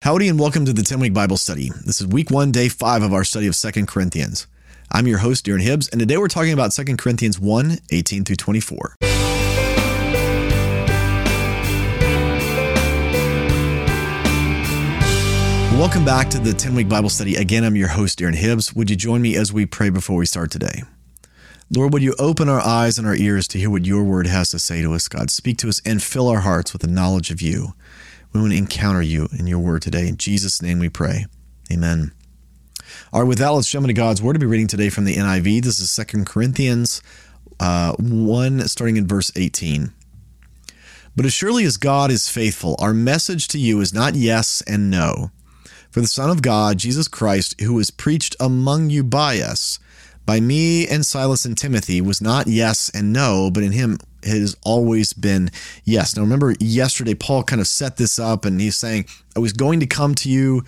Howdy and welcome to the 10 week Bible study. This is week one, day five of our study of Second Corinthians. I'm your host, Darren Hibbs, and today we're talking about Second Corinthians 1 18 through 24. Welcome back to the 10 week Bible study. Again, I'm your host, Darren Hibbs. Would you join me as we pray before we start today? Lord, would you open our eyes and our ears to hear what your word has to say to us, God? Speak to us and fill our hearts with the knowledge of you. We want to encounter you in your word today. In Jesus' name we pray. Amen. All right, with that, let's jump into God's word to be reading today from the NIV. This is Second Corinthians uh, 1, starting in verse 18. But as surely as God is faithful, our message to you is not yes and no. For the Son of God, Jesus Christ, who was preached among you by us, by me and Silas and Timothy, was not yes and no, but in him has always been yes. Now, remember, yesterday, Paul kind of set this up and he's saying, I was going to come to you,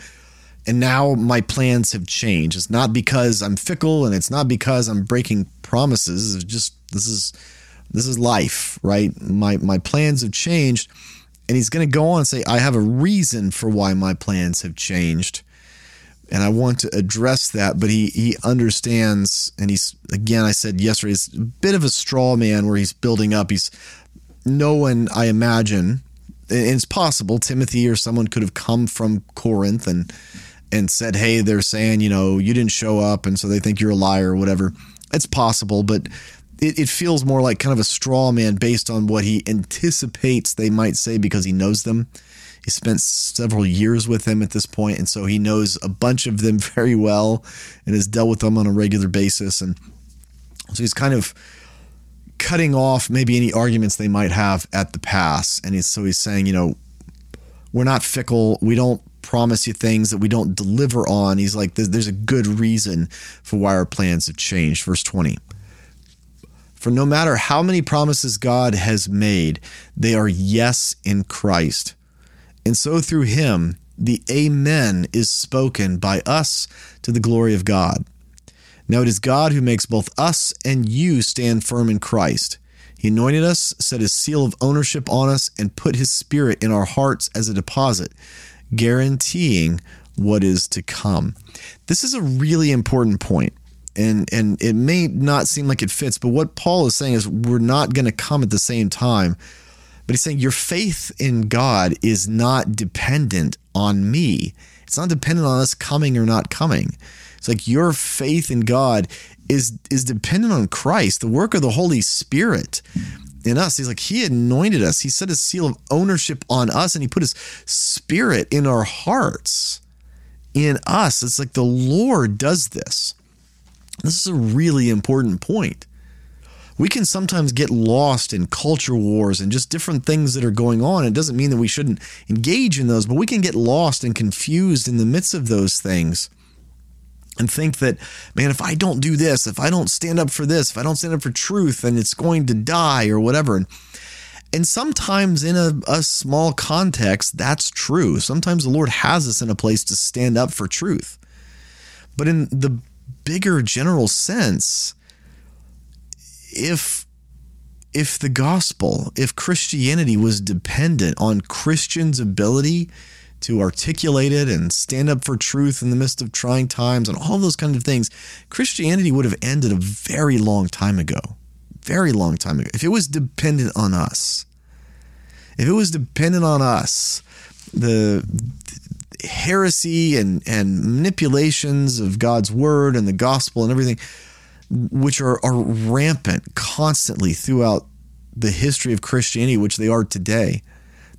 and now my plans have changed. It's not because I'm fickle and it's not because I'm breaking promises. It's just, this is. This is life, right? My my plans have changed, and he's going to go on and say, "I have a reason for why my plans have changed." And I want to address that. But he he understands, and he's again. I said yesterday, it's a bit of a straw man where he's building up. He's no one, I imagine, it's possible Timothy or someone could have come from Corinth and and said, "Hey, they're saying you know you didn't show up, and so they think you're a liar or whatever." It's possible, but it, it feels more like kind of a straw man based on what he anticipates they might say because he knows them. He spent several years with them at this point, and so he knows a bunch of them very well and has dealt with them on a regular basis. And so he's kind of cutting off maybe any arguments they might have at the pass. And he's, so he's saying, you know, we're not fickle. We don't promise you things that we don't deliver on. He's like, there's, there's a good reason for why our plans have changed. Verse 20. For no matter how many promises God has made, they are yes in Christ. And so through him, the Amen is spoken by us to the glory of God. Now it is God who makes both us and you stand firm in Christ. He anointed us, set his seal of ownership on us, and put his spirit in our hearts as a deposit, guaranteeing what is to come. This is a really important point and and it may not seem like it fits, but what Paul is saying is we're not going to come at the same time. But he's saying your faith in God is not dependent on me. It's not dependent on us coming or not coming. It's like your faith in God is is dependent on Christ, the work of the Holy Spirit in us. He's like he anointed us. He set a seal of ownership on us and he put his spirit in our hearts. In us. It's like the Lord does this. This is a really important point. We can sometimes get lost in culture wars and just different things that are going on. It doesn't mean that we shouldn't engage in those, but we can get lost and confused in the midst of those things and think that, man, if I don't do this, if I don't stand up for this, if I don't stand up for truth, then it's going to die or whatever. And and sometimes in a, a small context, that's true. Sometimes the Lord has us in a place to stand up for truth. But in the bigger general sense, if if the gospel, if Christianity was dependent on Christians' ability to articulate it and stand up for truth in the midst of trying times and all those kind of things, Christianity would have ended a very long time ago. Very long time ago. If it was dependent on us, if it was dependent on us, the heresy and, and manipulations of God's word and the gospel and everything which are, are rampant constantly throughout the history of Christianity, which they are today,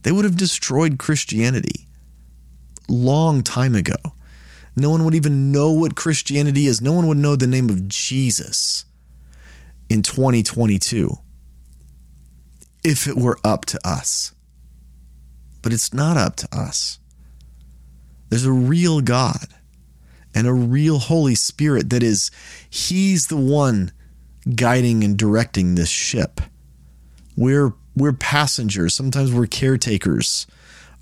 they would have destroyed Christianity long time ago. No one would even know what Christianity is. No one would know the name of Jesus in 2022 if it were up to us. But it's not up to us. There's a real God and a real Holy Spirit that is, He's the one guiding and directing this ship. We're we're passengers. Sometimes we're caretakers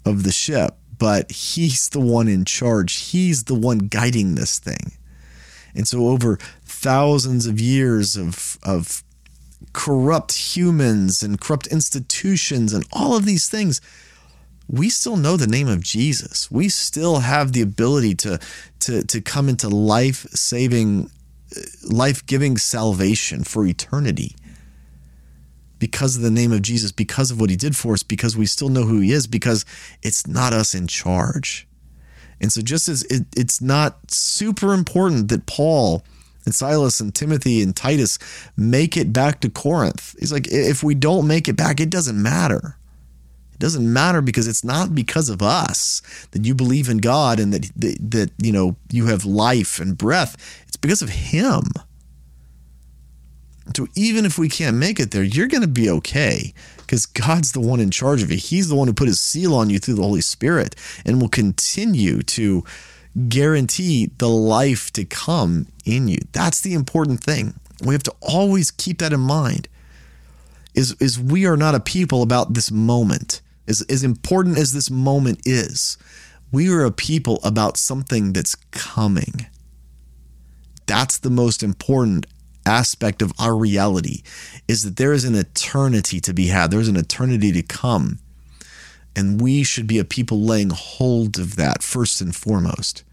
of the ship, but he's the one in charge. He's the one guiding this thing. And so over thousands of years of of corrupt humans and corrupt institutions and all of these things, we still know the name of Jesus. We still have the ability to to to come into life saving life giving salvation for eternity because of the name of Jesus, because of what he did for us, because we still know who he is, because it's not us in charge. And so, just as it, it's not super important that Paul and Silas and Timothy and Titus make it back to Corinth, he's like, if we don't make it back, it doesn't matter. It doesn't matter because it's not because of us that you believe in God and that, that, that you know you have life and breath. It's because of Him. So even if we can't make it there, you're going to be okay because God's the one in charge of it. He's the one who put his seal on you through the Holy Spirit and will continue to guarantee the life to come in you. That's the important thing. We have to always keep that in mind. Is is we are not a people about this moment. As as important as this moment is, we are a people about something that's coming. That's the most important aspect of our reality is that there is an eternity to be had. There's an eternity to come. And we should be a people laying hold of that first and foremost.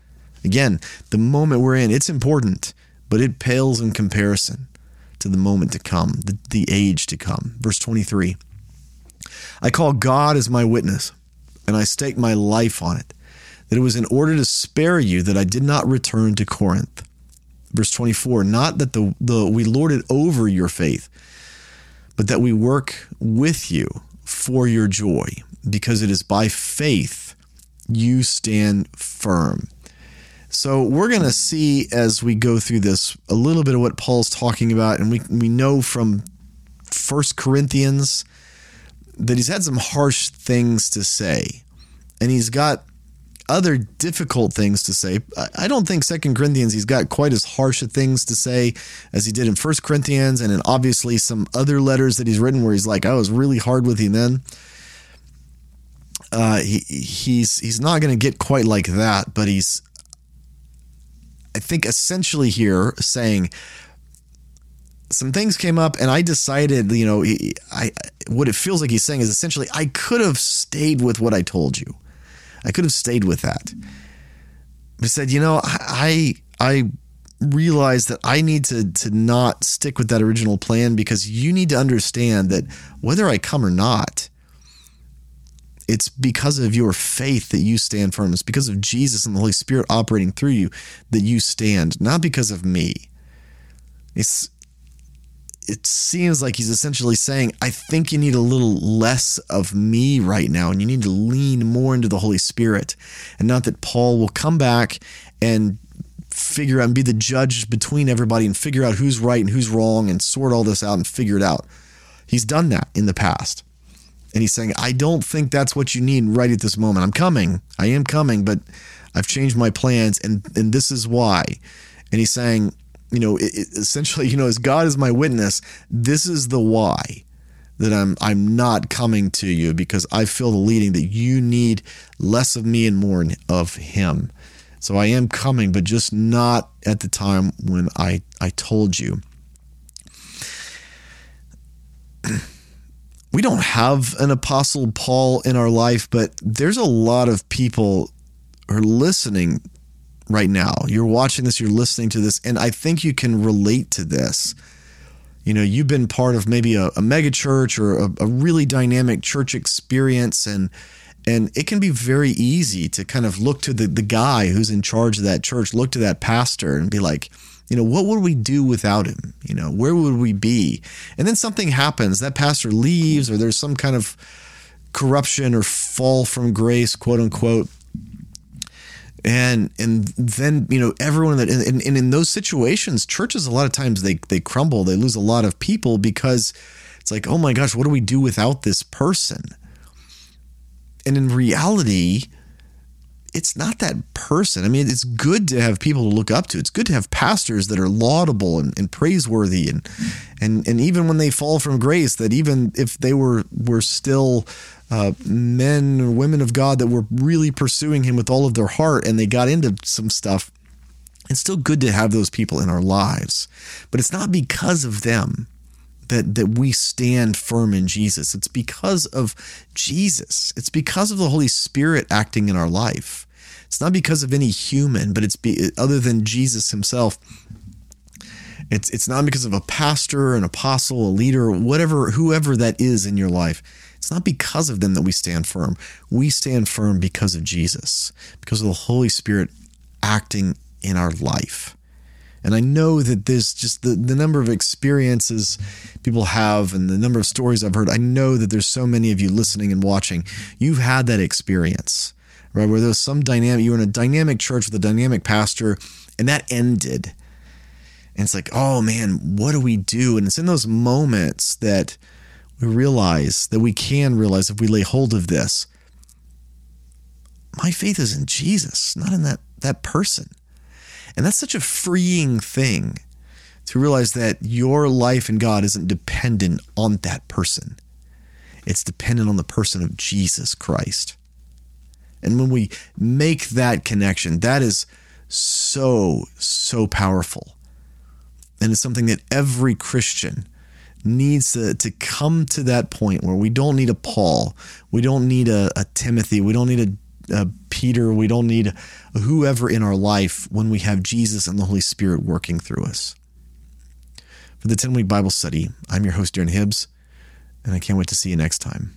Again, the moment we're in, it's important, but it pales in comparison to the moment to come, the, the age to come. Verse 23 I call God as my witness, and I stake my life on it, that it was in order to spare you that I did not return to Corinth. Verse 24, not that the, the we lord it over your faith, but that we work with you for your joy, because it is by faith you stand firm. So we're going to see as we go through this a little bit of what Paul's talking about, and we we know from First Corinthians that he's had some harsh things to say, and he's got other difficult things to say. I don't think Second Corinthians he's got quite as harsh things to say as he did in First Corinthians, and in obviously some other letters that he's written where he's like, "I was really hard with you then." Uh, he he's he's not going to get quite like that, but he's I think essentially here saying some things came up and I decided, you know, I what it feels like he's saying is essentially I could have stayed with what I told you. I could have stayed with that. But said, you know, I I realized that I need to to not stick with that original plan because you need to understand that whether I come or not, it's because of your faith that you stand firm. It's because of Jesus and the Holy Spirit operating through you that you stand, not because of me. It's it seems like he's essentially saying, I think you need a little less of me right now, and you need to lean more into the Holy Spirit. And not that Paul will come back and figure out and be the judge between everybody and figure out who's right and who's wrong and sort all this out and figure it out. He's done that in the past. And he's saying, I don't think that's what you need right at this moment. I'm coming. I am coming, but I've changed my plans and and this is why. And he's saying, you know, it, it, essentially, you know, as God is my witness, this is the why that I'm I'm not coming to you because I feel the leading that you need less of me and more of him. So I am coming, but just not at the time when I I told you. we don't have an apostle Paul in our life, but there's a lot of people who are listening right now. You're watching this, you're listening to this, and I think you can relate to this. You know, you've been part of maybe a, a mega church or a, a really dynamic church experience, and and it can be very easy to kind of look to the, the guy who's in charge of that church, look to that pastor and be like, you know, what would we do without him? You know, where would we be? And then something happens, that pastor leaves, or there's some kind of corruption or fall from grace, quote unquote and and then you know everyone that and, and in those situations churches a lot of times they they crumble they lose a lot of people because it's like oh my gosh what do we do without this person? And in reality it's not that person. I mean, it's good to have people to look up to. It's good to have pastors that are laudable and, and praiseworthy, and and and even when they fall from grace, that even if they were were still uh, men or women of God that were really pursuing Him with all of their heart, and they got into some stuff, it's still good to have those people in our lives. But it's not because of them that that we stand firm in Jesus. It's because of Jesus. It's because of the Holy Spirit acting in our life. It's not because of any human, but it's be, other than Jesus himself. It's it's not because of a pastor, an apostle, a leader, whatever whoever that is in your life. It's not because of them that we stand firm. We stand firm because of Jesus, because of the Holy Spirit acting in our life. And I know that there's just the, the number of experiences people have and the number of stories I've heard. I know that there's so many of you listening and watching. You've had that experience, right? Where there's some dynamic, you were in a dynamic church with a dynamic pastor, and that ended. And it's like, oh man, what do we do? And it's in those moments that we realize that we can realize if we lay hold of this. My faith is in Jesus, not in that, that person. And that's such a freeing thing to realize that your life in God isn't dependent on that person. It's dependent on the person of Jesus Christ. And when we make that connection, that is so, so powerful. And it's something that every Christian needs to, to come to that point where we don't need a Paul, we don't need a, a Timothy, we don't need a uh, Peter, we don't need whoever in our life when we have Jesus and the Holy Spirit working through us. For the 10 week Bible study, I'm your host, Darren Hibbs, and I can't wait to see you next time.